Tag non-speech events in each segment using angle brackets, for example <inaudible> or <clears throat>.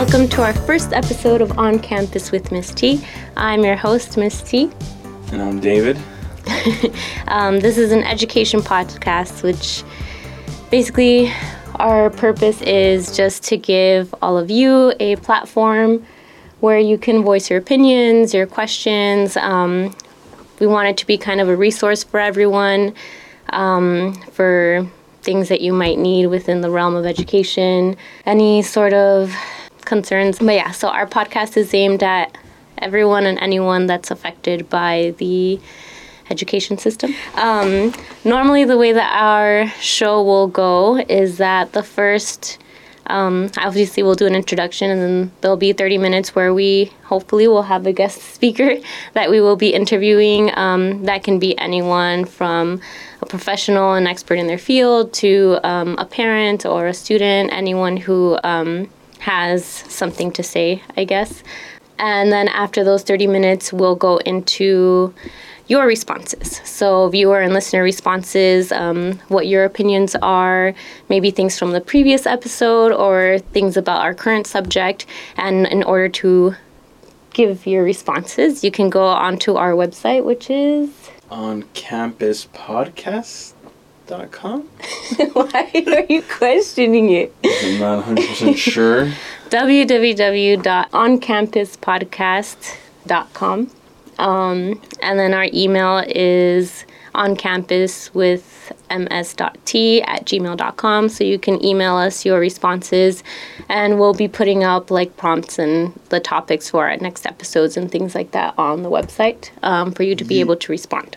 welcome to our first episode of On Campus with Miss T. I'm your host, Miss T. And I'm David. <laughs> Um, this is an education podcast, which basically our purpose is just to give all of you a platform where you can voice your opinions, your questions. Um, we want it to be kind of a resource for everyone um, for things that you might need within the realm of education, any sort of concerns. But yeah, so our podcast is aimed at everyone and anyone that's affected by the education system. Um, normally, the way that our show will go is that the first, um, obviously, we'll do an introduction, and then there'll be 30 minutes where we hopefully will have a guest speaker <laughs> that we will be interviewing. Um, that can be anyone from a professional and expert in their field to um, a parent or a student, anyone who um, has something to say, I guess. And then after those 30 minutes, we'll go into your responses. So, viewer and listener responses, um, what your opinions are, maybe things from the previous episode or things about our current subject. And in order to give your responses, you can go onto our website, which is. On campuspodcast.com? <laughs> Why are you questioning it? I'm not 100% <laughs> sure. www.oncampuspodcast.com. Um, and then our email is on campus with ms.t at gmail.com. So you can email us your responses and we'll be putting up like prompts and the topics for our next episodes and things like that on the website um, for you to be able to respond.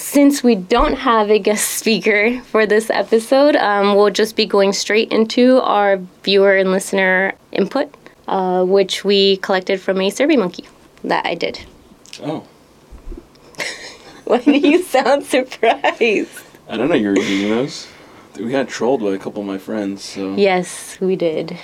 Since we don't have a guest speaker for this episode, um, we'll just be going straight into our viewer and listener input, uh, which we collected from a SurveyMonkey that I did. Oh. <laughs> Why do you sound surprised? I don't know you're reading those. We got trolled by a couple of my friends, so. Yes, we did.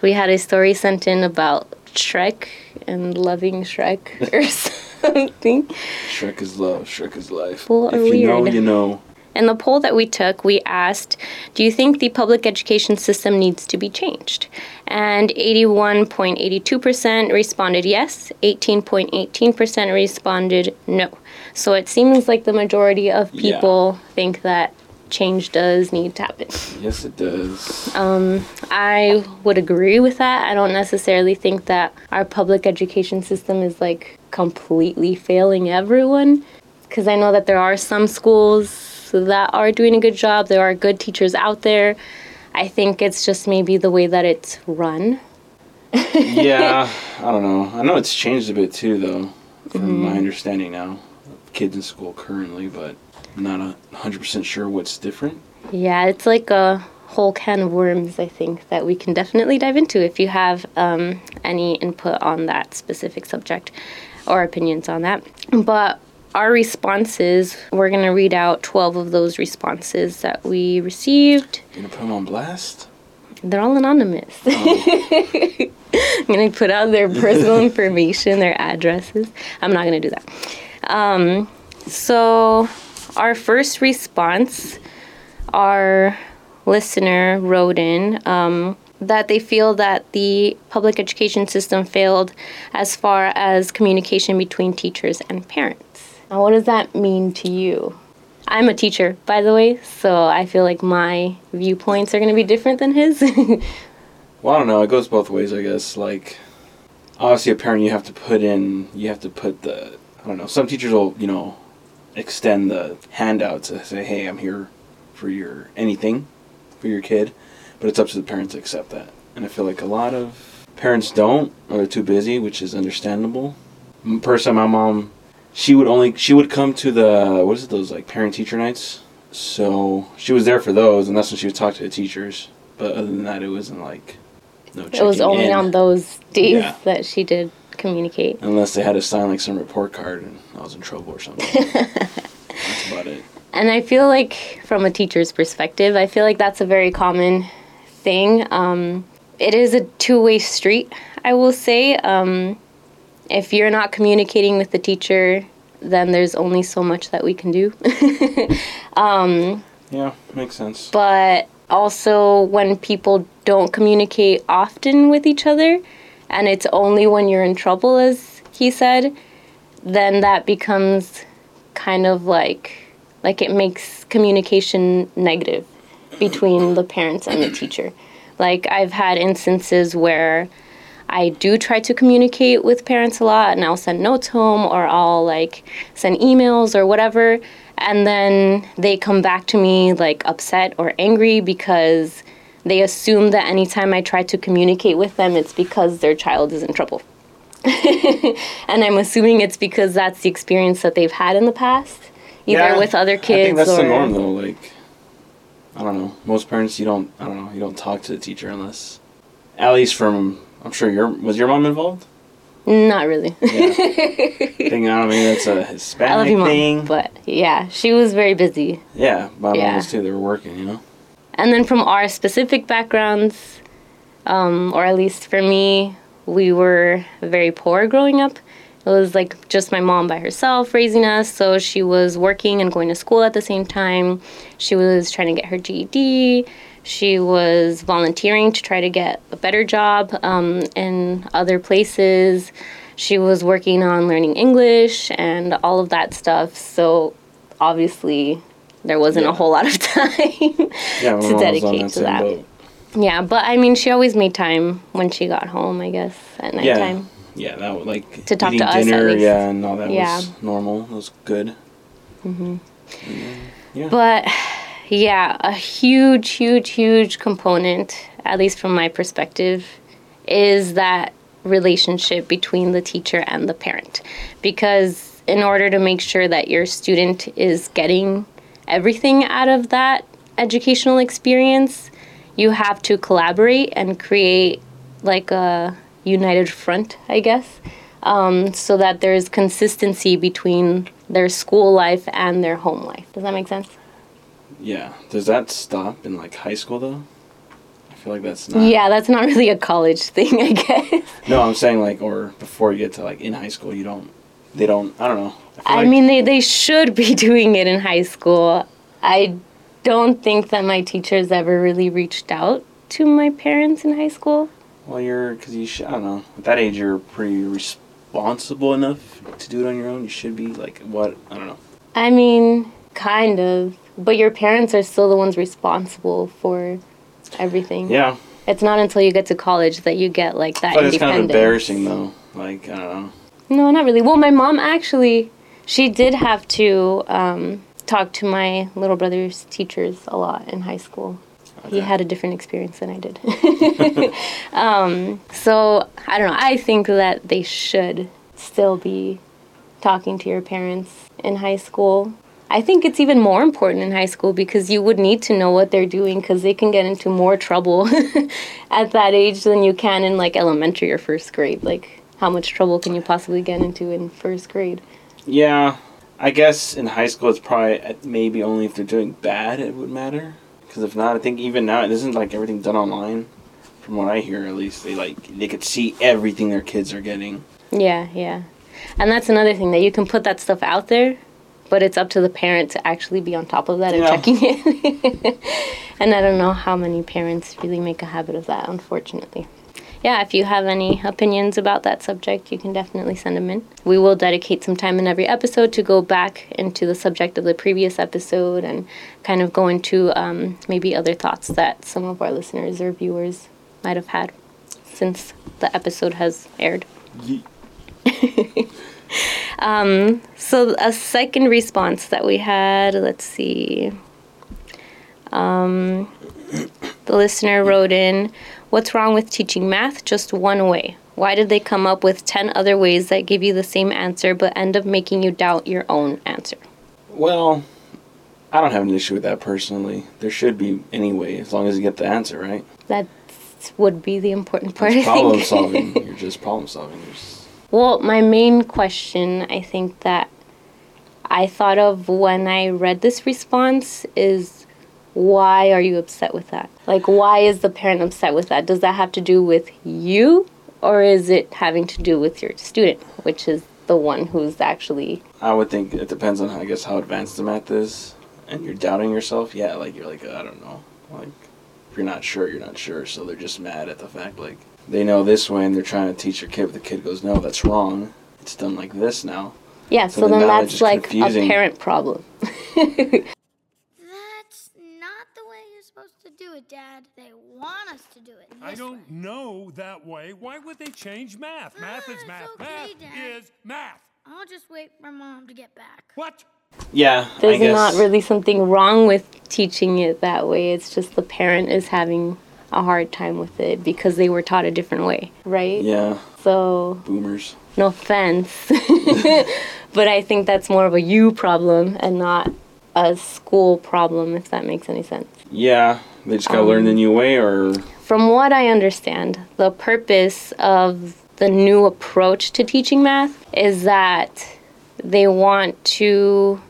We had a story sent in about Shrek and loving Shrek <laughs> or something. <laughs> Shrek is love, Shrek is life. People if you know, you know. In the poll that we took, we asked, Do you think the public education system needs to be changed? And 81.82% responded yes, 18.18% responded no. So it seems like the majority of Yeah. people think that change does need to happen. Yes, it does. Um, I would agree with that. I don't necessarily think that our public education system is like completely failing everyone. Because I know that there are some schools that are doing a good job, there are good teachers out there. I think it's just maybe the way that it's run. yeah, <laughs> I don't know. I know it's changed a bit too, though, from Mm-hmm. my understanding now. Kids in school currently, but I'm not a 100% sure what's different. Yeah, it's like a whole can of worms, I think, that we can definitely dive into if you have um, any input on that specific subject or opinions on that. But our responses, we're going to read out 12 of those responses that we received. You gonna put them on blast? They're all anonymous. <laughs> I'm going to put out their personal information, their addresses. I'm not going to do that. Um, so, our first response, our listener wrote in um, that they feel that the public education system failed as far as communication between teachers and parents. Now, what does that mean to you? I'm a teacher, by the way, so I feel like my viewpoints are going to be different than his. <laughs> Well, I don't know. It goes both ways, I guess. Like, obviously, a parent, you have to put in, you have to put the, I don't know. Some teachers will, you know, extend the handout to say, hey, I'm here for your anything for your kid. But it's up to the parents to accept that. And I feel like a lot of parents don't, or they're too busy, which is understandable. Personally, my mom, she would only, she would come to the, what is it, those like parent teacher nights? So she was there for those, and that's when she would talk to the teachers. But other than that, it wasn't like, no it was only in. on those days Yeah. that she did communicate. Unless they had to sign like some report card and I was in trouble or something. <laughs> That's about it. And I feel like, from a teacher's perspective, I feel like that's a very common thing. Um, it is a two way street, I will say. Um, if you're not communicating with the teacher, then there's only so much that we can do. <laughs> Yeah, makes sense. but also when people don't communicate often with each other and it's only when you're in trouble as he said then that becomes kind of like like it makes communication negative between the parents and the teacher. Like i've had instances where I do try to communicate with parents a lot and I'll send notes home or I'll like send emails or whatever and then they come back to me like upset or angry because they assume that anytime I try to communicate with them it's because their child is in trouble. <laughs> and I'm assuming it's because that's the experience that they've had in the past, either Yeah, with other kids. I think that's or the norm though. Like, I don't know. Most parents, you don't. I don't know. You don't talk to the teacher unless, at least from. I'm sure your was your mom involved. not really. Yeah. I think I don't mean that's a Hispanic <laughs> I love you, thing. mom, but yeah, she was very busy. yeah, my mom Yeah. was too. They were working, you know. And then from our specific backgrounds, um, or at least for me, we were very poor growing up. It was like just my mom by herself raising us. So she was working and going to school at the same time. She was trying to get her GED. She was volunteering to try to get a better job um, in other places. She was working on learning English and all of that stuff. So obviously, there wasn't a whole lot of <laughs> time Yeah, to mom was on dedicate to that. boat. Yeah, but I mean, she always made time when she got home, I guess, at Yeah. nighttime. Yeah, yeah, that was like To talk to us, dinner. least. Yeah, and all that Yeah. was normal. It was good. Mhm. Yeah. But yeah, a huge, huge, huge component, at least from my perspective, is that relationship between the teacher and the parent. Because in order to make sure that your student is getting everything out of that educational experience, you have to collaborate and create like a united front, I guess, um, so that there's consistency between their school life and their home life. Does that make sense? Yeah. Does that stop in like high school though? I feel like that's not. Yeah, that's not really a college thing, <laughs> I guess. No, I'm saying like, or before you get to like in high school, you don't. They don't. I don't know. I like- mean, they, they should be <laughs> doing it in high school. I don't think that my teachers ever really reached out to my parents in high school. Well, you're because you should. I don't know. At that age, you're pretty responsible enough to do it on your own. You should be like what? I don't know. I mean, kind of. But your parents are still the ones responsible for everything. Yeah, It's not until you get to college that you get like that but it's kind of embarrassing though. Like I don't know. No, not really. Well, my mom actually, she did have to um, talk to my little brother's teachers a lot in high school. He had a different experience than I did. <laughs> um, so I don't know. I think that they should still be talking to your parents in high school. I think it's even more important in high school because you would need to know what they're doing because they can get into more trouble <laughs> at that age than you can in like elementary or first grade. Like, how much trouble can you possibly get into in first grade? Yeah, I guess in high school it's probably uh, maybe only if they're doing bad it would matter. Because if not, I think even now it isn't like everything done online. From what I hear, at least they like they could see everything their kids are getting. Yeah, yeah. And that's another thing that you can put that stuff out there, but it's up to the parent to actually be on top of that and Yeah. checking it. <laughs> and I don't know how many parents really make a habit of that, unfortunately. Yeah, if you have any opinions about that subject, you can definitely send them in. We will dedicate some time in every episode to go back into the subject of the previous episode and kind of go into um, maybe other thoughts that some of our listeners or viewers might have had since the episode has aired. <laughs> Um, So a second response that we had, let's see. Um, the listener wrote in, "What's wrong with teaching math just one way? Why did they come up with 10 other ways that give you the same answer but end up making you doubt your own answer?" Well, I don't have an issue with that personally. There should be anyway, as long as you get the answer right. That would be the important part, It's problem <laughs> solving. You're just problem solving. Just- Well, my main question, I think that I thought of when I read this response is why are you upset with that? Like, why is the parent upset with that? Does that have to do with you, or is it having to do with your student, which is the one who's actually. I would think it depends on, I guess, how advanced the math is, and you're doubting yourself. Yeah, like you're like oh, I don't know, like if you're not sure, you're not sure. So they're just mad at the fact like they know this way and they're trying to teach your kid, but the kid goes, no, that's wrong. It's done like this now. Yeah, So so, then then that's like confusing. a parent problem. <laughs> it, Dad. They want us to do it. I don't way. know that way. Why would they change math? Math is Ah, math. okay, math Dad. is math. I'll just wait for Mom to get back. What? Yeah, I There's guess. not really something wrong with teaching it that way. It's just the parent is having a hard time with it because they were taught a different way, right? Yeah, So, boomers. no offense. <laughs> but I think that's more of a you problem and not a school problem, if that makes any sense. Yeah, they just gotta learn Um, the new way, or From what I understand, the purpose of the new approach to teaching math is that they want to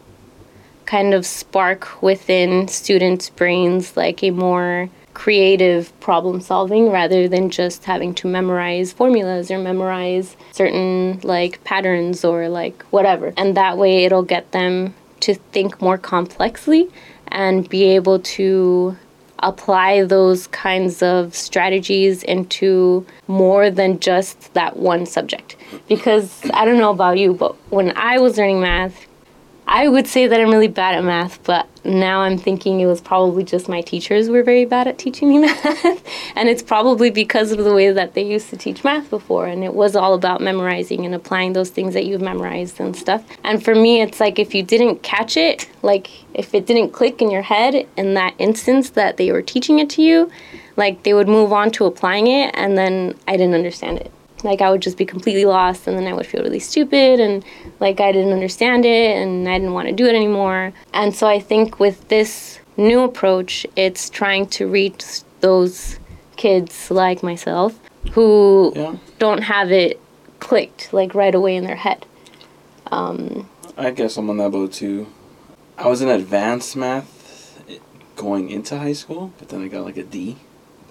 kind of spark within students' brains like a more creative problem solving rather than just having to memorize formulas or memorize certain like patterns or like whatever. And that way it'll get them to think more complexly and be able to apply those kinds of strategies into more than just that one subject. Because I don't know about you, but when I was learning math, I would say that I'm really bad at math, but now I'm thinking it was probably just my teachers were very bad at teaching me <laughs> math. and it's probably because of the way that they used to teach math before. And it was all about memorizing and applying those things that you've memorized and stuff. And for me, it's like if you didn't catch it, like if it didn't click in your head in that instance that they were teaching it to you, like they would move on to applying it, and then I didn't understand it like I would just be completely lost and then I would feel really stupid and like I didn't understand it and I didn't want to do it anymore. And so I think with this new approach, it's trying to reach those kids like myself who yeah, don't have it clicked like right away in their head. Um, I guess I'm on that boat too. I was in advanced math eh, going into high school, but then I got like a D.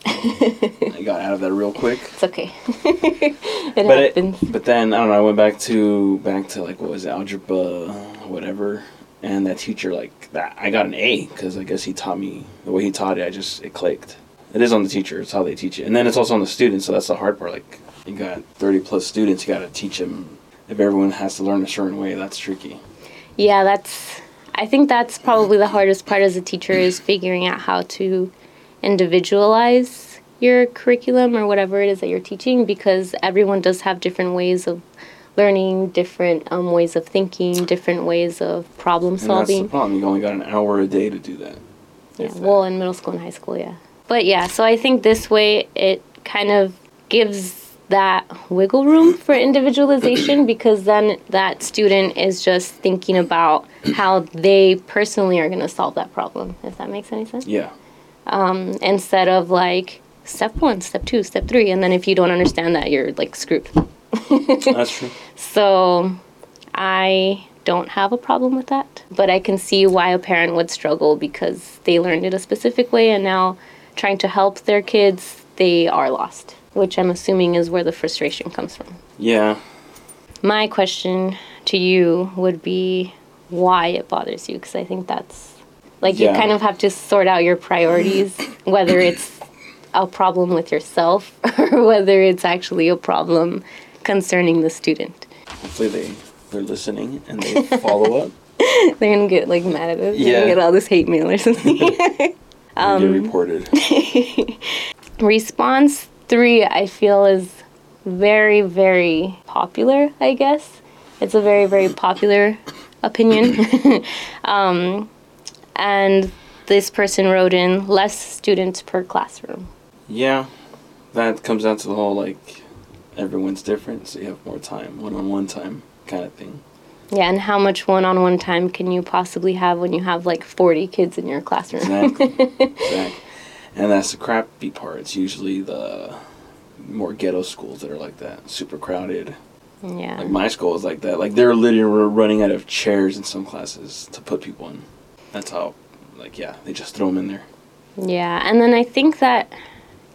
I got out of that real quick. It's okay. <laughs> it but it, but then I don't know. I went back to back to like what was it, algebra, whatever, and that teacher like that. I got an A because I guess he taught me the way he taught it. I just it clicked. It is on the teacher. It's how they teach it, and then it's also on the students. So that's the hard part. Like you got thirty plus students, you got to teach them. If everyone has to learn a certain way, that's tricky. Yeah, that's. I think that's probably the hardest part as a teacher is figuring out how to individualize your curriculum or whatever it is that you're teaching because everyone does have different ways of learning, different um, ways of thinking, different ways of problem And that's the solving. problem. You only got an hour a day to do that. Yeah, that. well, in middle school and high school, yeah. But yeah, so I think this way it kind of gives that wiggle room for individualization <coughs> because then that student is just thinking about how they personally are going to solve that problem, if that makes any sense. Yeah. Um, instead of like step one, step two, step three, and then if you don't understand that, you're like screwed. <laughs> That's true. So I don't have a problem with that, but I can see why a parent would struggle because they learned it a specific way and now trying to help their kids, they are lost, which I'm assuming is where the frustration comes from. Yeah. My question to you would be why it bothers you because I think that's like Yeah. you kind of have to sort out your priorities <coughs> whether it's a problem with yourself <laughs> or whether it's actually a problem concerning the student. Hopefully they they're listening and they follow up. <laughs> They're gonna get like mad at us. They're Yeah. gonna get all this hate mail or something. <laughs> and get reported. Response three, I feel, is very, very popular, I guess. It's a very, very popular opinion. um, and this person wrote in less students per classroom. Yeah, that comes down to the whole like everyone's different, so you have more time, one-on-one time, kind of thing. Yeah, and how much one on one time can you possibly have when you have like 40 kids in your classroom? Exactly. <laughs> exactly. And that's the crappy part. It's usually the more ghetto schools that are like that, super crowded. yeah. Like my school is like that. Like they're literally running out of chairs in some classes to put people in. That's how, like, yeah, they just throw them in there. Yeah, and then I think that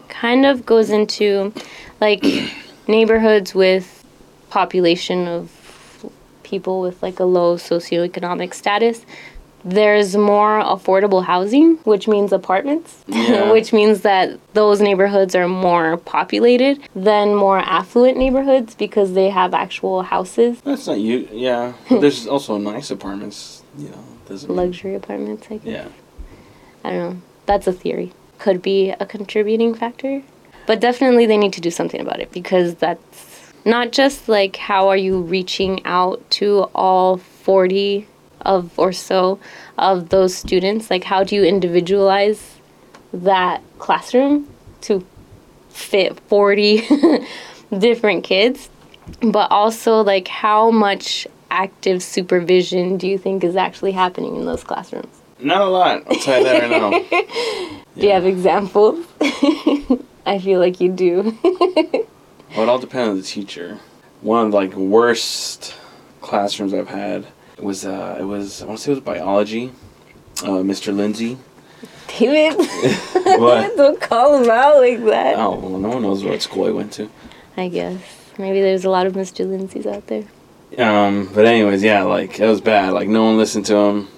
kind of goes into like <coughs> neighborhoods with population of people with like a low socioeconomic status there's more affordable housing, which means apartments, Yeah. <laughs> which means that those neighborhoods are more populated than more affluent neighborhoods because they have actual houses, That's not you. Yeah. But there's also nice apartments. You know. Doesn't. mean- luxury apartments, I guess. Yeah. I don't know. That's a theory. Could be a contributing factor. But definitely they need to do something about it because that's not just like how are you reaching out to all 40 of or so of those students? Like how do you individualize that classroom to fit 40 <laughs> different kids? But also like how much active supervision do you think is actually happening in those classrooms? Not a lot. I'll tell you that right now. <laughs> Do you have examples? <laughs> I feel like you do. <laughs> Well, it all depends on the teacher. One of the like worst classrooms I've had was uh, it was I want to say it was biology. Uh, Mr. Lindsay. David, What? don't call him out like that. Oh, well, no one knows what school I went to. I guess. Maybe there's a lot of Mr. Lindsays out there. Um, but anyways, yeah, like it was bad. Like no one listened to him.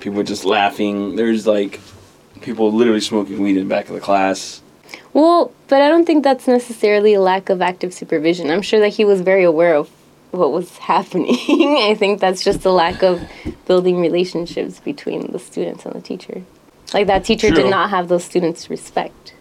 People were just laughing. There's like people literally smoking weed in the back of the class. Well, but I don't think that's necessarily a lack of active supervision. I'm sure that he was very aware of what was <laughs> happening. I think that's just a lack of building relationships between the students and the teacher. Like that teacher True. did not have those students respect.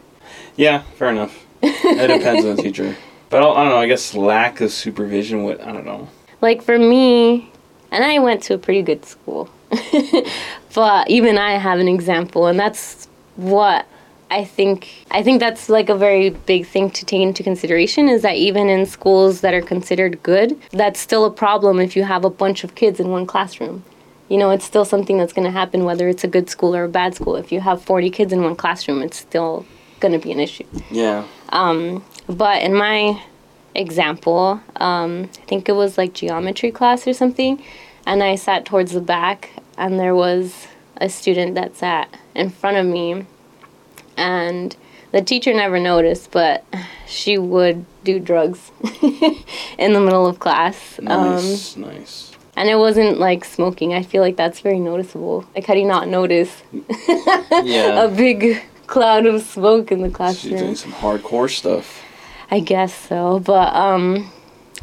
Yeah, fair enough. it depends on the teacher. <laughs> But I don't, I don't know. I guess lack of supervision. What I don't know. Like for me and i went to a pretty good school <laughs> but even i have an example and that's what i think i think that's like a very big thing to take into consideration is that even in schools that are considered good that's still a problem if you have a bunch of kids in one classroom. You know it's still something that's going to happen whether it's a good school or a bad school. If you have 40 kids in one classroom it's still going to be an issue. Yeah. Um, but in my example, um, I think it was like geometry class or something, and I sat towards the back, and there was a student that sat in front of me, and the teacher never noticed, but she would do drugs <laughs> in the middle of class. Um, Nice. nice. and it wasn't like smoking. I feel like that's very noticeable. Like, how do you not notice <laughs> a big cloud of smoke in the classroom? She's doing some hardcore stuff. I guess so, but um,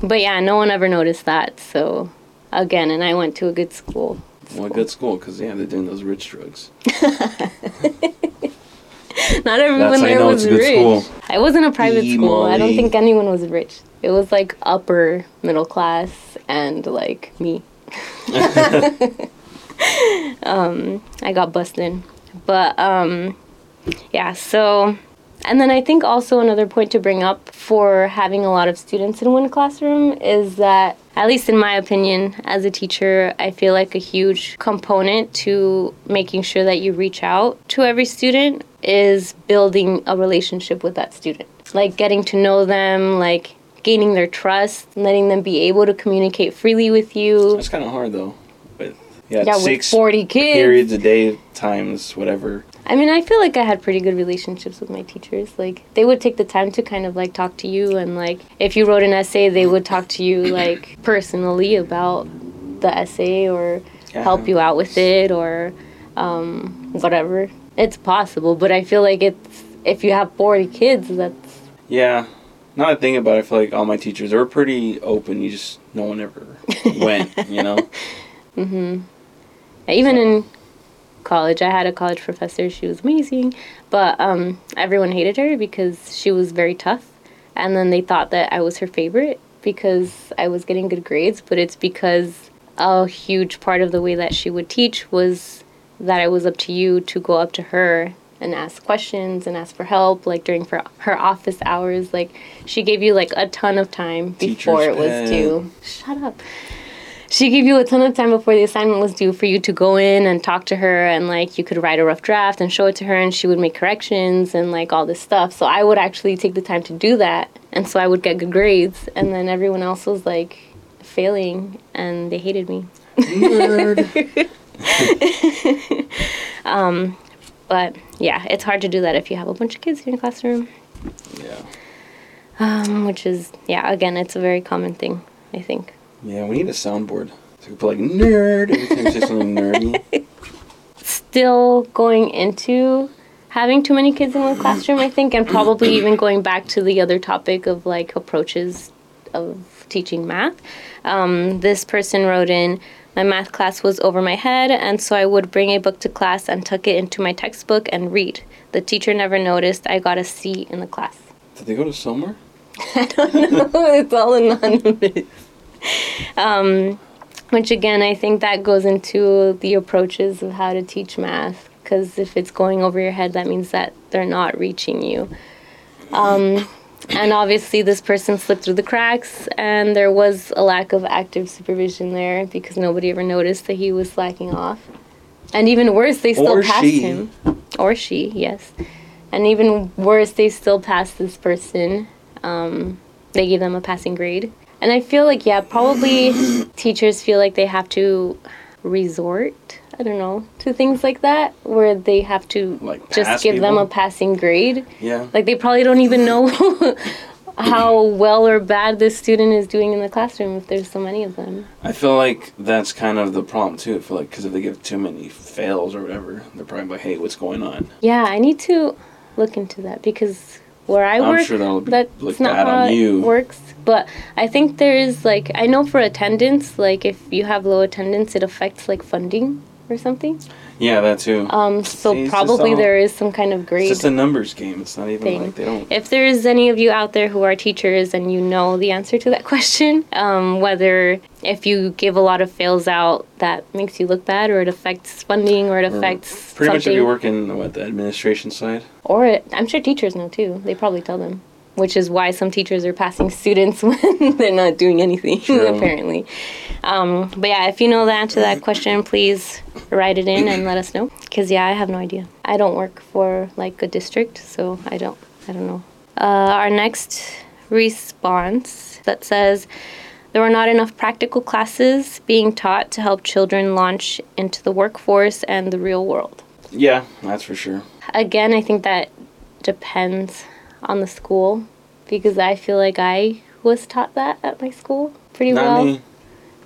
but yeah, no one ever noticed that. So again, and I went to a good school. Well, good school, because yeah, they're doing those rich drugs. <laughs> Not everyone That's there know was it's a good rich. school. I wasn't a private school. I don't think anyone was rich. It was like upper middle class and like me. <laughs> <laughs> um, I got busted, but um, yeah. So, and then I think also another point to bring up for having a lot of students in one classroom is that, at least in my opinion, as a teacher, I feel like a huge component to making sure that you reach out to every student is building a relationship with that student. Like getting to know them, like gaining their trust, letting them be able to communicate freely with you. That's kind of hard though. With yeah, Yeah, with 40 kids. periods a day times whatever. I mean, I feel like I had pretty good relationships with my teachers. Like, they would take the time to kind of like talk to you, and like, if you wrote an essay, they would talk to you <coughs> like personally about the essay or Yeah. help you out with it or um, whatever. It's possible, but I feel like it's if you have 40 kids, that's Yeah. Now I think about it, I feel like all my teachers they were pretty open. You just no one ever <laughs> went. You know. Mhm. Even in college. I had a college professor. She was amazing. But um, everyone hated her because she was very tough. And then they thought that i was her favorite because i was getting good grades but it's because a huge part of the way that she would teach was that it was up to you to go up to her and ask questions and ask for help like during for her office hours. Like she gave you like a ton of time before Teacher's it was due. Shut up she gave you a ton of time before the assignment was due for you to go in and talk to her and like you could write a rough draft and show it to her and she would make corrections and like all this stuff. So i would actually take the time to do that. And so i would get good grades. And then everyone else was like failing and they hated me. <laughs> Um, but yeah it's hard to do that if you have a bunch of kids in your classroom. Yeah. um, which is yeah again it's a very common thing i think Yeah. We need a soundboard. So we can put like nerd every time you say something nerdy. <laughs> still going into having too many kids in one classroom, I think, and probably even going back to the other topic of like approaches of teaching math. Um, this person wrote in, my math class was over my head, and so I would bring a book to class and tuck it into my textbook and read. The teacher never noticed I got a C in the class. Did they go to somewhere? <laughs> I don't know. <laughs> it's all anonymous. Um, which again, I think that goes into the approaches of how to teach math. Because if it's going over your head, that means that they're not reaching you. Um, and obviously, this person slipped through the cracks, and there was a lack of active supervision there because nobody ever noticed that he was slacking off. And even worse, they still Or passed she. him. Or she, yes. And even worse, they still passed this person. Um, they gave them a passing grade. And I feel like, yeah, probably <clears throat> teachers feel like they have to resort, I don't know, to things like that, where they have to Like just give them a passing grade. Yeah. Like they probably don't even know <laughs> how well or bad this student is doing in the classroom if there's so many of them. I feel like that's kind of the problem too. I feel like because if they give too many fails or whatever, they're probably like, "Hey, what's going on?" Yeah, I need to look into that because where I I'm work, sure that's not how on it you. works. But I think there is like I know for attendance, like if you have low attendance, it affects like funding or something. Yeah, that too. Um, so See, probably all- there is some kind of it's grade. just a numbers game. It's not even thing. like they don't. If there's any of you out there who are teachers and you know the answer to that <laughs> question, um, whether if you give a lot of fails out, that makes you look bad, or it affects funding, or it affects Pretty much if something, you work in what the administration side. or it, I'm sure teachers know too. They probably tell them, which is why some teachers are passing students <laughs> when they're not doing anything <laughs> apparently. Um, but yeah, if you know the answer to that question, please write it in and let us know. Cause yeah, I have no idea. I don't work for like a district, so I don't. I don't know. Uh, our next response that says there were not enough practical classes being taught to help children launch into the workforce and the real world. Yeah, that's for sure. Again, I think that depends on the school because I feel like I was taught that at my school pretty Not well. me.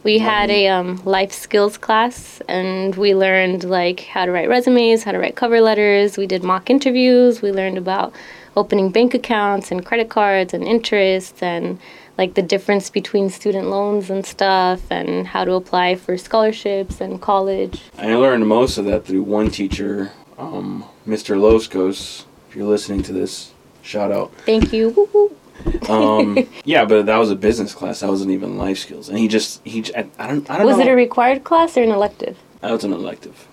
We had a um, life skills class, and we learned like how to write resumes, how to write cover letters. We did mock interviews. We learned about opening bank accounts and credit cards and interest, and like the difference between student loans and stuff, and how to apply for scholarships and college. I learned most of that through one teacher, um, Mr. Loskos. If you're listening to this, shout out. Thank you. <laughs> Um, <laughs> yeah, but that was a business class. That wasn't even life skills. And he just he I don't I don't know. Was know. it a required class or an elective? That was an elective.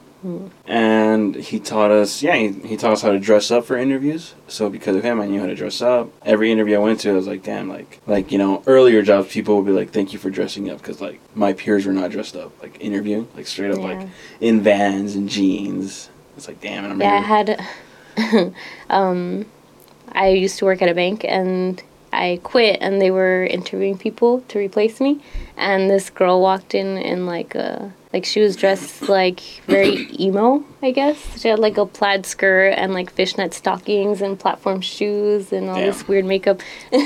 And he taught us, yeah, he, he taught us how to dress up for interviews. So because of him, I knew how to dress up. Every interview I went to, I was like, damn, like, like you know, earlier jobs, people would be like, thank you for dressing up, because like my peers were not dressed up, like interviewing, like straight up, Yeah. like in vans and jeans. It's like, damn, and I'm Yeah, I had. <laughs> um, I used to work at a bank and I quit, and they were interviewing people to replace me. And this girl walked in in like a like she was dressed like very emo, I guess. She had like a plaid skirt and like fishnet stockings and platform shoes and all this weird makeup. <laughs> <laughs> and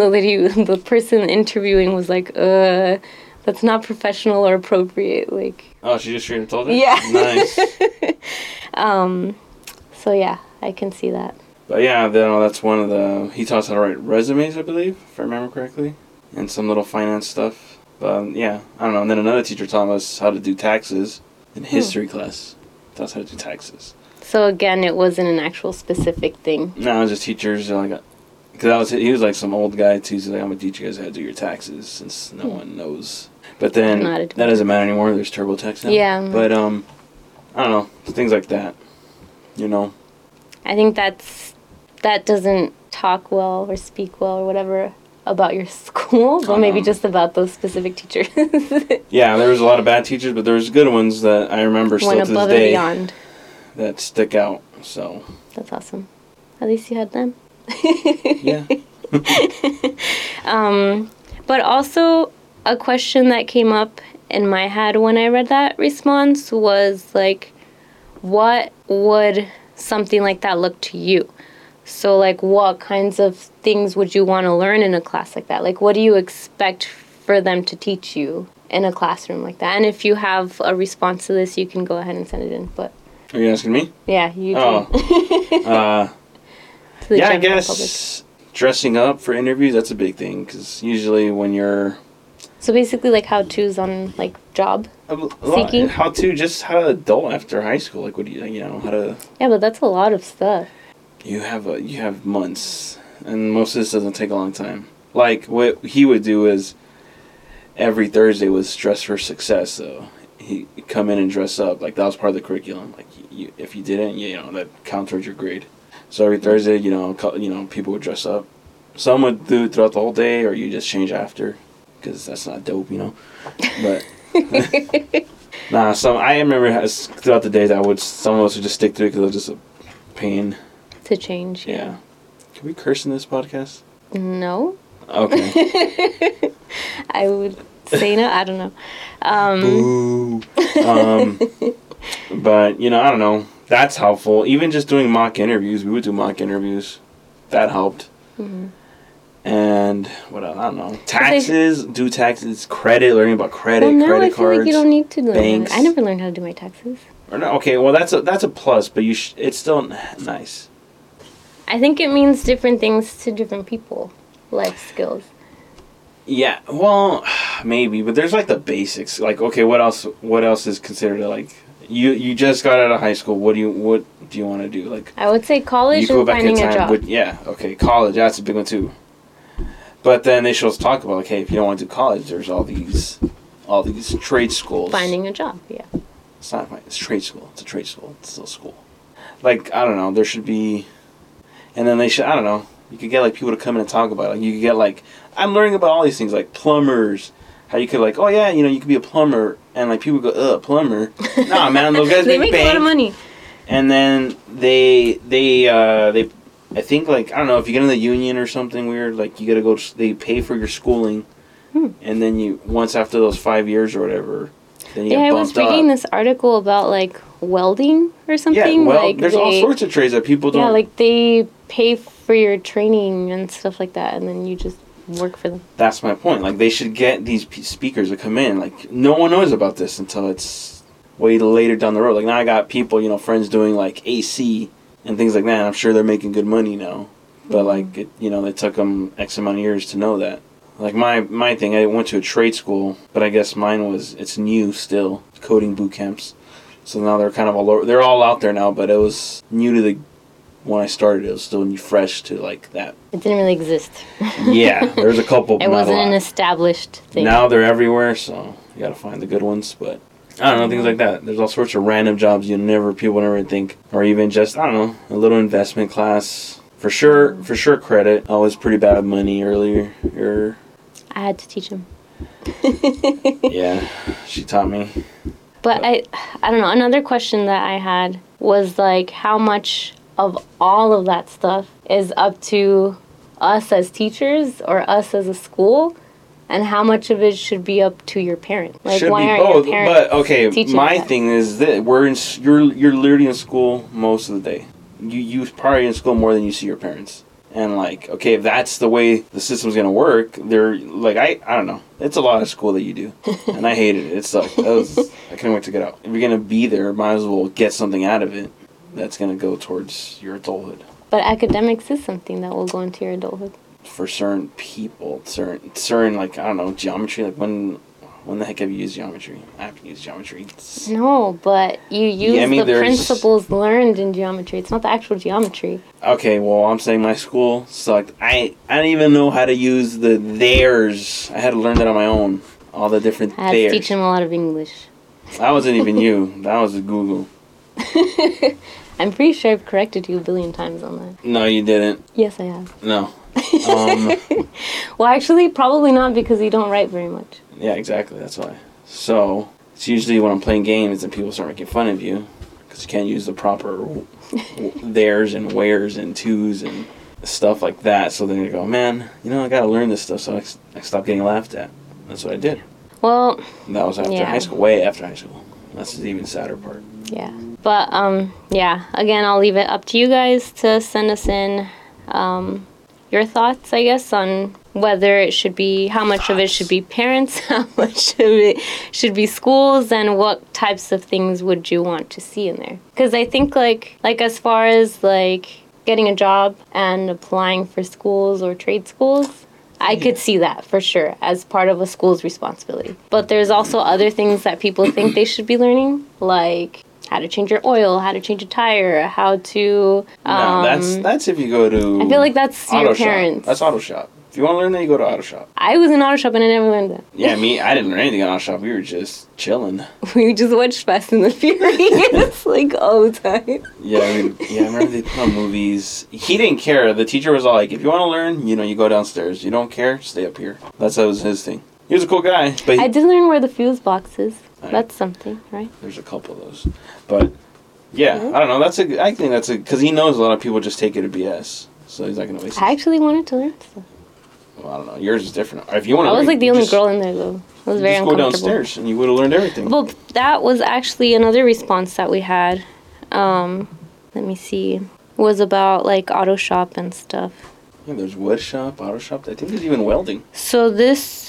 the lady, the person interviewing was like, "Uh, that's not professional or appropriate." Like, Oh, she just straight up told it. Yeah. nice. <laughs> so yeah, I can see that. But yeah, then that's one of the. He taught us how to write resumes, I believe, if I remember correctly, and some little finance stuff. But um, yeah, I don't know. And then another teacher taught us how to do taxes in history class. Taught us how to do taxes. So again, it wasn't an actual specific thing. No, it was just teachers like, because I was he was like some old guy too. So like, I'm gonna teach you guys how to do your taxes since no one knows. But then that doesn't matter anymore. There's TurboTax now. Yeah. But um, I don't know things like that. You know. I think that's that doesn't talk well or speak well or whatever about your <laughs> school, but maybe Um, just about those specific teachers. <laughs> Yeah, there was a lot of bad teachers, but there was good ones that I remember still One to this above and beyond. that stick out. So That's awesome. At least you had them. yeah, <laughs> But also, a question that came up in my head when I read that response was like, what would something like that look to you? So, like, what kinds of things would you want to learn in a class like that? Like, what do you expect for them to teach you? in a classroom like that. And if you have a response to this, you can go ahead and send it in. But Are you asking me? yeah, you. Oh. <laughs> Uh, yeah, I guess dressing up for interviews that's a big thing because usually when you're So basically, like how to's on like job. a l- a lot- Seeking? how to just how to adult after high school like what do you you know how to Yeah, but that's a lot of stuff. You have a you have months and most of this doesn't take a long time. Like what he would do is every thursday was dress for success so he he'd come in and dress up like that was part of the curriculum. Like you, if you didn't you know that count towards your grade. So every thursday you know you know people would dress up. Some would do it throughout the whole day or you just change after because that's not dope you know? But <laughs> nah some i remember throughout the days i would some of us would just stick through it because it was just a pain To change. yeah. Can we curse in this podcast? No, Okay. <laughs> I would say no. I don't know. Um, Boo. Um, <laughs> but you know, I don't know. That's helpful. Even just doing mock interviews, we would do mock interviews. That helped. Mm-hmm. And what else? I don't know. Taxes, do taxes, credit, learning about credit, well, now I credit feel cards. like you don't need to learn. banks. I never learned how to do my taxes. or no, okay, well that's a that's a plus, but you sh- it's still nice. I think it means different things to different people. Life skills. Yeah, well, <sighs> maybe, but there's like the basics. Like, okay, what else? What else is considered like you? You just got out of high school. What do you? What do you want to do? Like, I would say college you go and back in finding a time. job. But yeah, okay, college. That's a big one too. But then they should talk about like, hey, if you don't want to do college, there's all these, all these trade schools. Finding a job. Yeah. It's not. It's trade school. It's a trade school. It's still school. Like I don't know. There should be, and then they should. I don't know. You could get like people to come in and talk about it. Like you could get like I'm learning about all these things like plumbers. How you could like oh yeah you know you could be a plumber and like people go ugh plumber. <laughs> nah man those guys they make, make a lot of money. And then they they uh they I think like I don't know if you get in the union or something weird like you gotta go they pay for your schooling. Hmm. And then you once after those five years or whatever, Yeah, I was reading up. this article about like welding or Yeah, something. well, like there's they, all sorts of trades that people don't. Yeah, like they pay for your training and stuff like that, and then you just work for them. That's my point. Like they should get these p- speakers to come in. Like no one knows about this until it's way later down the road. Like now I got people, you know, friends doing like AC and things like that. And I'm sure they're making good money now. But mm-hmm. like it, you know, it took them X amount of years to know that. Like my my thing, I went to a trade school, but I guess mine was it's new still coding boot camps. So now they're kind of all over. They're all out there now, but it was new to the when I started. It was still new, fresh to like that. It didn't really exist. Yeah, there's a <laughs> couple. it wasn't an established thing. Now they're everywhere, so you gotta find the good ones. But I don't know things like that. There's all sorts of random jobs you never people never think, or even just I don't know a little investment class for sure. For sure, credit. I was pretty bad at money earlier. Er, Or I had to teach him. <laughs> yeah, she taught me. But I, I don't know. Another question that I had was like, how much of all of that stuff is up to us as teachers or us as a school, and how much of it should be up to your parent? Like, Should why be aren't both. your parents? But okay, my that? thing is that we're in. You're you're literally in school most of the day. You you probably in school more than you see your parents. And like, okay, if that's the way the system's gonna work, they're like, I I don't know. It's a lot of school that you do, <laughs> and I hated it. It sucked. Was I couldn't wait to get out. If you're gonna be there, might as well get something out of it. That's gonna go towards your adulthood. But academics is something that will go into your adulthood. For certain people, certain certain like I don't know geometry. Like when when the heck have you used geometry? I haven't used geometry. It's- No, but you use I mean, the principles learned in geometry. It's not the actual geometry. Okay, well, I'm saying my school sucked. I I didn't even know how to use the theirs. I had to learn that on my own. All the different I had theirs. to teach him a lot of English. That wasn't even you. <laughs> That was Google. <laughs> I'm pretty sure I've corrected you a billion times on that. No, you didn't. Yes, I have. No. Um, <laughs> Well, actually, probably not because you don't write very much. yeah, exactly. That's why. So it's usually when I'm playing games and people start making fun of you because you can't use the proper w- w- <laughs> theirs and wheres and twos and stuff like that. So then you go, man, you know, I gotta learn this stuff so I stop getting laughed at. That's what I did. Well, And that was after Yeah. high school, way after high school. That's the even sadder part. yeah. But, um, yeah, again, I'll leave it up to you guys to send us in um, your thoughts, I guess, on whether it should be how much of it should be parents, <laughs> how much of it should be schools, and what types of things would you want to see in there? Because I think like like as far as like getting a job and applying for schools or trade schools. I could see that for sure as part of a school's responsibility. But there's also other things that people think they should be learning, like how to change your oil, how to change a tire, how to. Um, no, that's that's if you go to. I feel like that's auto your shop. parents. That's auto shop. If you want to learn that, you go to auto shop. I was in auto shop and I never learned that. Yeah, me, I didn't learn anything in auto shop. We were just chilling. <laughs> We just watched Fast and the Furious <laughs> like all the time. Yeah, I mean, yeah, I remember they put on movies. He didn't care. The teacher was all like, "If you want to learn, you know, you go downstairs. You don't care, stay up here." That's that was his thing. He was a cool guy, but he- I did learn where the fuse box is. That's something, right? there's a couple of those. But yeah, I don't know. That's a. I think that's a because he knows a lot of people just take it to BS, so he's not gonna waste. I actually wanted to learn stuff. Well, I don't know. Yours is different. If you want to, I was like the only girl in there though. I was very just go downstairs and you would have learned everything. Well, that was actually another response that we had. Um, let me see. Was about like auto shop and stuff. Yeah, there's wood shop, auto shop. I think there's even welding. So this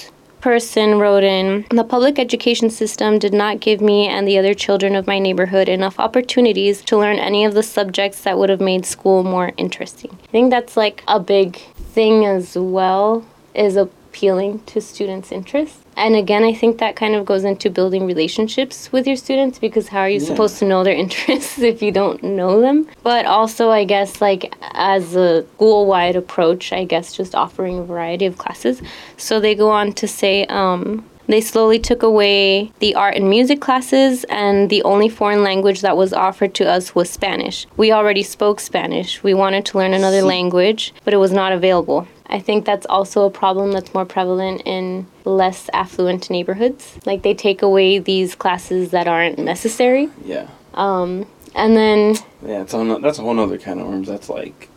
person wrote in the public education system did not give me and the other children of my neighborhood enough opportunities to learn any of the subjects that would have made school more interesting. I think that's like a big thing as well is appealing to students' interests. And again, I think that kind of goes into building relationships with your students because how are you Yeah. supposed to know their <laughs> interests if you don't know them? But also, I guess, like as a school wide approach, I guess just offering a variety of classes. So they go on to say, um, they slowly took away the art and music classes, and the only foreign language that was offered to us was Spanish. We already spoke Spanish. We wanted to learn another language, but it was not available. I think that's also a problem that's more prevalent in less affluent neighborhoods. Like they take away these classes that aren't necessary. Yeah, um, And then yeah. It's on. That's a whole other kind of worms. That's like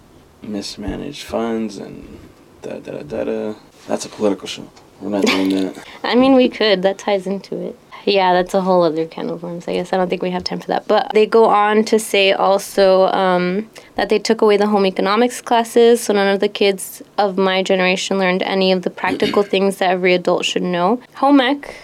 mismanaged funds and da da da da. That's a political show. We're not doing that. <laughs> I mean, we could. That ties into it. Yeah, that's a whole other can of worms. I guess I don't think we have time for that. But they go on to say also um, that they took away the home economics classes, so none of the kids of my generation learned any of the practical <clears throat> things that every adult should know. Home ec,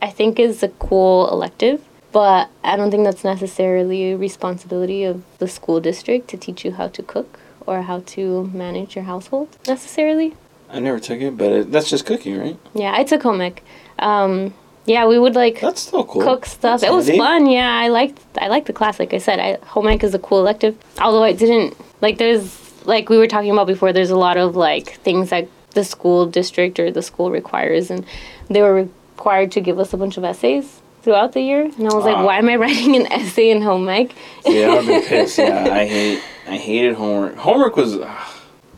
I think, is a cool elective, but I don't think that's necessarily a responsibility of the school district to teach you how to cook or how to manage your household necessarily. I never took it, but it, that's just cooking, right? Yeah, I took home ec. Um, yeah, we would like That's still cool. cook stuff. That's it was handy. fun. Yeah, I liked I liked the class. Like I said, I, home ec is a cool elective. Although I didn't like. There's like we were talking about before. There's a lot of like things that the school district or the school requires, and they were required to give us a bunch of essays throughout the year. And I was like, why am I <laughs> writing an essay in home ec? Yeah, I've been <laughs> pissed. Yeah, I hate. I hated homework. Homework was. ugh,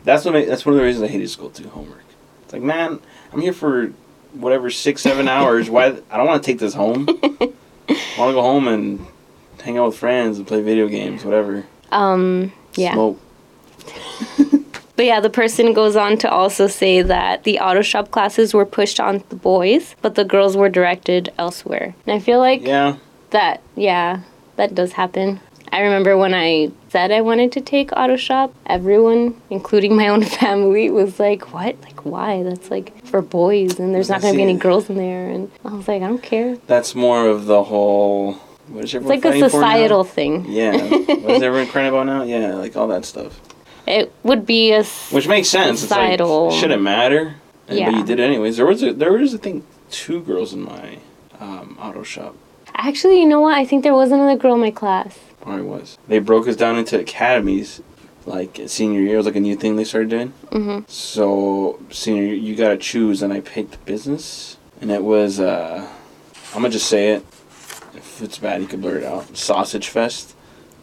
that's what. I, that's one of the reasons I hated school too. Homework. It's like, man, I'm here for whatever six, seven <laughs> hours. Why? I don't want to take this home. <laughs> I want to go home and hang out with friends and play video games, whatever. Um, yeah. Smoke. <laughs> But yeah, the person goes on to also say that the auto shop classes were pushed on the boys, but the girls were directed elsewhere. And I feel like Yeah. that yeah that does happen i remember when i said i wanted to take auto shop everyone including my own <laughs> family was like what like why that's like for boys and there's not going to be any girls in there and i was like i don't care That's more of the whole. What is it's everyone like a fighting for now? societal thing Yeah. <laughs> what is everyone crying about now? Yeah, like all that stuff. it would be a Which makes sense. Societal. It's like, shouldn't matter. And, But you did it anyways. There was a, there was I think two girls in my um, auto shop. actually you know what i think there was another girl in my class Probably was. They broke us down into academies, like senior year. Was like a new thing they started doing. hmm So senior, year, you gotta choose, and I picked business, and it was. uh I'm gonna just say it. If it's bad, you can blur it out. Sausage Fest.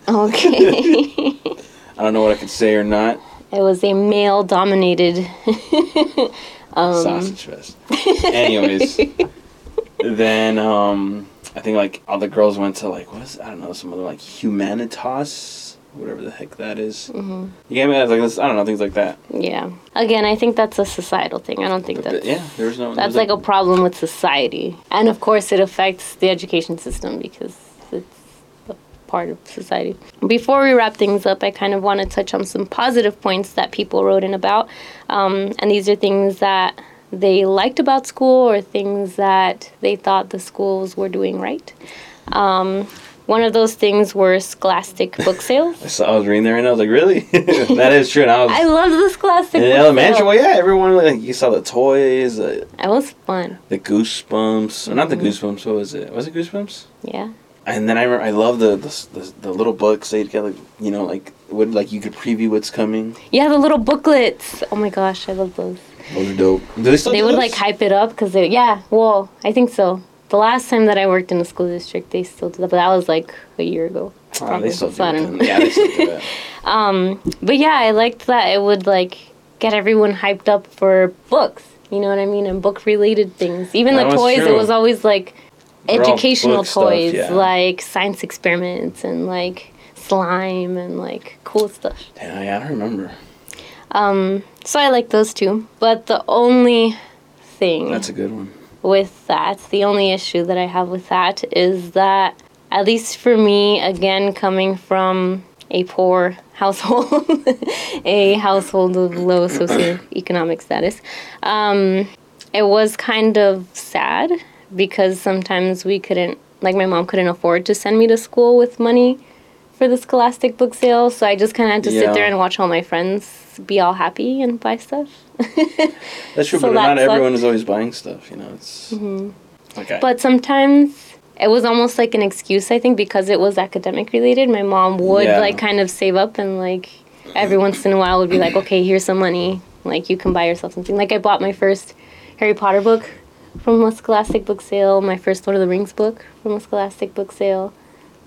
okay <laughs> I don't know what I could say or not. it was a male dominated <laughs> um, Sausage Fest. Anyways, <laughs> then um, I think like all the girls went to like what is I don't know some other like Humanitas, whatever the heck that is. mhm. You get me? Like this, I don't know things like that. yeah again i think that's a societal thing i don't think that. yeah, there's no. That's there's like a problem with society. And of course, it affects the education system because it's a part of society. Before we wrap things up, I kind of want to touch on some positive points that people wrote in about. Um, and these are things that they liked about school or things that they thought the schools were doing right. Um, one of those things were scholastic book <laughs> sales. I, saw, I was reading there and I was like, really? <laughs> that is true. And I was I love the scholastic in elementary. sale. Well, yeah, everyone like you saw the toys, It was fun. the goosebumps, or not Mm-hmm. the goosebumps. What was it? Was it goosebumps? Yeah. And then I remember I love the the, the the little books they'd get like you know like would like you could preview what's coming. Yeah, the little booklets. Oh my gosh, I love those. Those are dope. Do they still They do would those? like hype it up because they, yeah, well, I think so. The last time that I worked in a school district, they still did that, but that was like a year ago. Ah, they still do so I it don't then. know. Yeah, they still do that. <laughs> But yeah, I liked that it would like get everyone hyped up for books. You know what I mean? And book related things. Even That the was toys, it was always like They're educational book stuff, toys, yeah. like science experiments and like slime and like cool stuff. Yeah, yeah, I don't remember. So I like those two. But the only thing That's a good one. with that, the only issue that I have with that is that, at least for me, again, coming from a poor <laughs> household, a household of low <coughs> socioeconomic status, um, it was kind of sad because sometimes we couldn't, like, my mom couldn't afford to send me to school with money for the scholastic book sale. So I just kind of had to Yeah. sit there and watch all my friends be all happy and buy stuff. <laughs> That's true, So but that not everyone is always buying stuff. You know, it's okay. But sometimes it was almost like an excuse, I think, because it was academic related. My mom would Yeah. like kind of save up and like every once in a while would be like, okay, here's some money. Like you can buy yourself something. Like I bought my first Harry Potter book from a Scholastic book sale, my first Lord of the Rings book from a Scholastic book sale,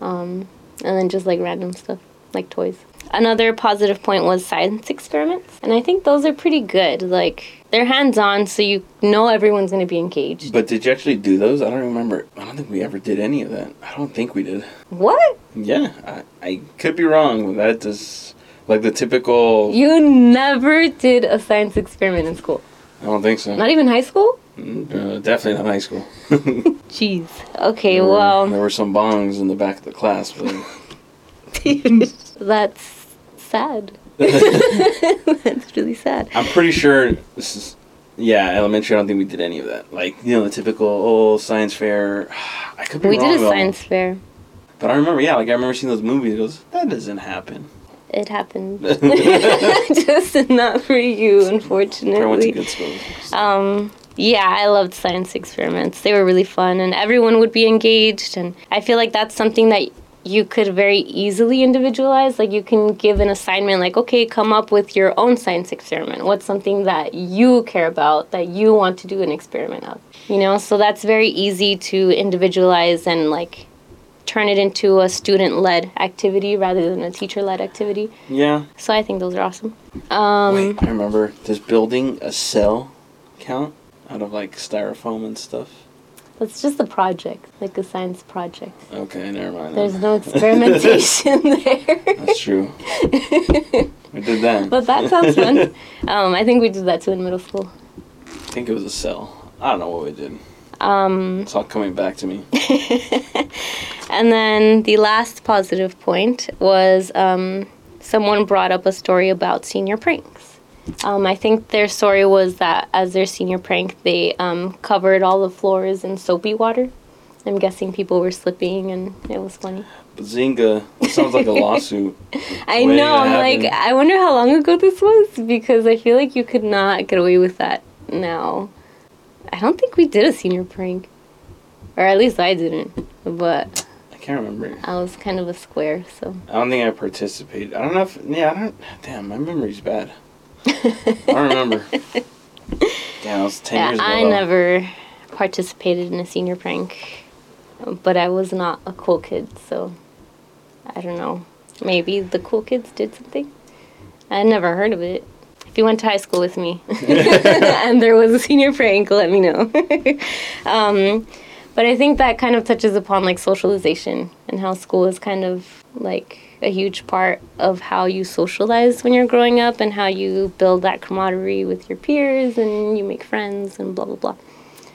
um, and then just like random stuff like toys. Another positive point was science experiments, and I think those are pretty good. Like they're hands on, so you know everyone's going to be engaged. But did you actually do those? I don't remember. I don't think we ever did any of that. I don't think we did. What? Yeah, I, I could be wrong. That is like the typical. You never did a science experiment in school. I don't think so. Not even high school? Uh, definitely not high school. <laughs> Jeez. Okay, There were- well, there were some bongs in the back of the class, but <laughs> that's sad. <laughs> that's really sad. I'm pretty sure this is. Yeah, elementary. I don't think we did any of that. Like you know the typical oh science fair. <sighs> I could be We wrong did a though. science fair. But I remember, yeah, like I remember seeing those movies. It goes, that doesn't happen. It happened. Just not for you, I went to unfortunately. good schools. Um, yeah, I loved science experiments. They were really fun, and everyone would be engaged. And I feel like that's something that you could very easily individualize. Like, you can give an assignment, like, okay, come up with your own science experiment. What's something that you care about, that you want to do an experiment of? You know, so that's very easy to individualize and, like, turn it into a student led activity rather than a teacher led activity. Yeah. So I think those are awesome. Um, Wait, I remember. Does building a cell count out of like styrofoam and stuff? That's just a project, like a science project. Okay, never mind. There's no <laughs> experimentation <laughs> there. That's true. we did that. But that sounds fun. Um, I think we did that too in middle school. I think it was a cell. I don't know what we did. Um, It's all coming back to me. <laughs> and then the last positive point was um, someone brought up a story about senior pranks. Um, I think their story was that as their senior prank, they um, covered all the floors in soapy water. I'm guessing people were slipping and it was funny. Bazinga. That sounds like a <laughs> lawsuit. I know. I'm like. I wonder how long ago this was because I feel like you could not get away with that now. I don't think we did a senior prank, or at least I didn't. But I can't remember. I was kind of a square, so I don't think I participated. I don't know if. Yeah, I don't. Damn, my memory's bad. I remember. Damn, that was 10 yeah, years ago. I though. never participated in a senior prank. But I was not a cool kid, so I don't know. Maybe the cool kids did something. I never heard of it. If you went to high school with me <laughs> <laughs> and there was a senior prank, let me know. <laughs> um, but I think that kind of touches upon like socialization and how school is kind of like a huge part of how you socialize when you're growing up and how you build that camaraderie with your peers and you make friends and blah blah blah.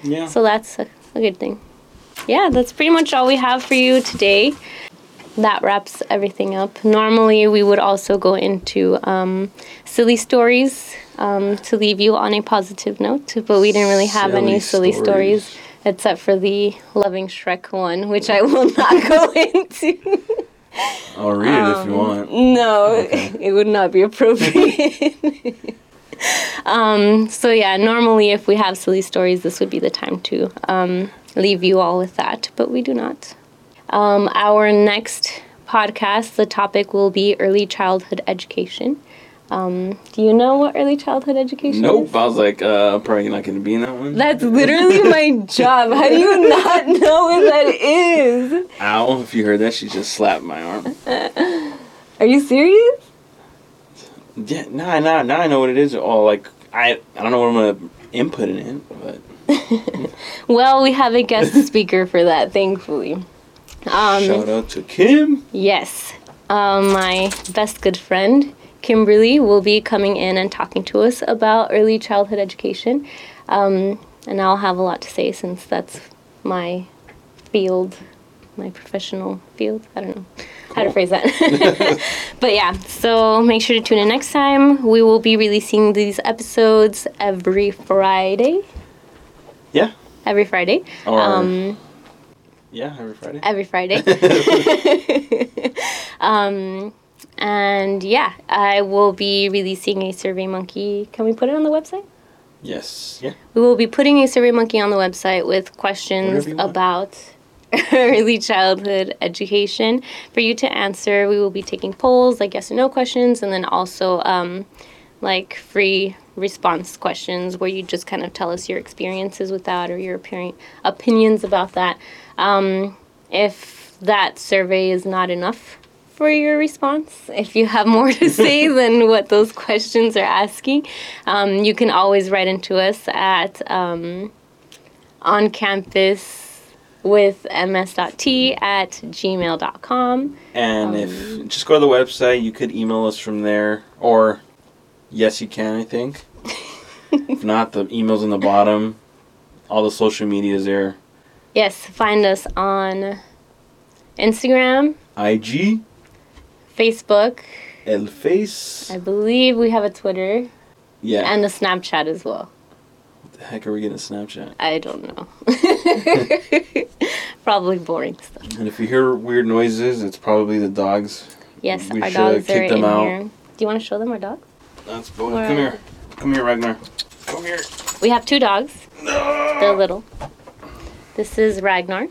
Yeah. So that's a, a good thing. Yeah, that's pretty much all we have for you today. that wraps everything up. Normally, we would also go into um, silly stories um, to leave you on a positive note, but we didn't really have any Silly silly stories. stories. Except for the Loving Shrek one, which I will not go <laughs> into. I'll read it if you want. No, it would not be appropriate. <laughs> um, so yeah, normally if we have silly stories, this would be the time to um, leave you all with that, but we do not. Um, our next podcast, the topic will be early childhood education. Um, do you know what early childhood education is? Nope. is? I was like, uh, I'm probably not going to be in that one. That's literally <laughs> my job. How do you not <laughs> know what that is? Ow. If you heard that, she just slapped my arm. <laughs> Are you serious? Yeah, nah, nah, now I know what it is. Oh, like, I, I don't know what I'm going to input it in but Well, we have a guest speaker for that, thankfully. Um, shout out to Kim. Yes. Um, my best good friend, Kimberly, will be coming in and talking to us about early childhood education. Um, and I'll have a lot to say since that's my field, my professional field. I don't know how to phrase that. <laughs> <laughs> but yeah, so make sure to tune in next time. We will be releasing these episodes every Friday. Yeah. Every Friday. Or, Um, yeah, every Friday. every Friday. <laughs> um, and yeah, I will be releasing a Survey Monkey. Can we put it on the website? Yes. Yeah. We will be putting a Survey Monkey on the website with questions Whatever you want. about <laughs> early childhood education for you to answer. We will be taking polls, like yes or no questions, and then also um, like free response questions where you just kind of tell us your experiences with that or your opinion, opinions about that. Um, if that survey is not enough for your response, if you have more to <laughs> say than what those questions are asking, um, you can always write into us at um, on campus with ms.t at gmail.com. And if just go to the website, you could email us from there, or yes, you can. I think. <laughs> if not, the email's in the bottom. All the social media is there. Yes, find us on Instagram, IG, Facebook. El Face. I believe we have a Twitter Yeah. and a Snapchat as well. what the heck are we getting Snapchat? I don't know. <laughs> Probably boring stuff. And if you hear weird noises, it's probably the dogs. Yes, We our should dogs are kick them in out. here. Do you want to show them our dogs? That's. Alright. Come here. Come here, Ragnar. Come here. We have two dogs. No! They're little. This is Ragnar.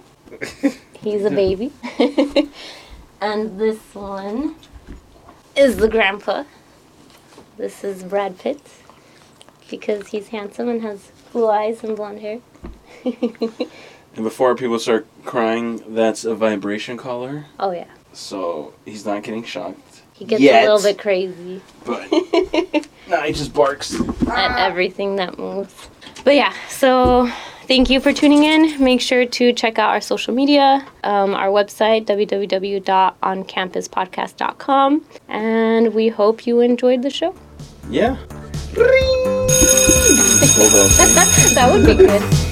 <laughs> He's a baby. <laughs> and this one is the grandpa. This is Brad Pitt because he's handsome and has blue eyes and blonde hair. <laughs> And before people start crying, that's a vibration collar. Oh yeah. So he's not getting shocked. He gets Yet. a little bit crazy But <laughs> no, he just barks. at everything that moves. But yeah, so thank you for tuning in. Make sure to check out our social media, um, our website, www.oncampuspodcast.com. And we hope you enjoyed the show. Yeah. <laughs> That would be good.